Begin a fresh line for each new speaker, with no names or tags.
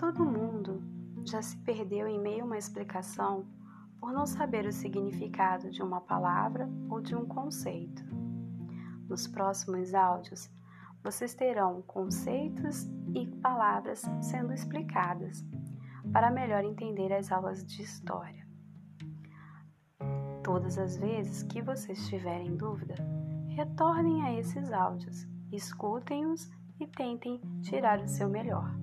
Todo mundo já se perdeu em meio a uma explicação por não saber o significado de uma palavra ou de um conceito. Nos próximos áudios, vocês terão conceitos e palavras sendo explicadas para melhor entender as aulas de história. Todas as vezes que vocês tiverem dúvida, retornem a esses áudios, escutem-os e tentem tirar o seu melhor.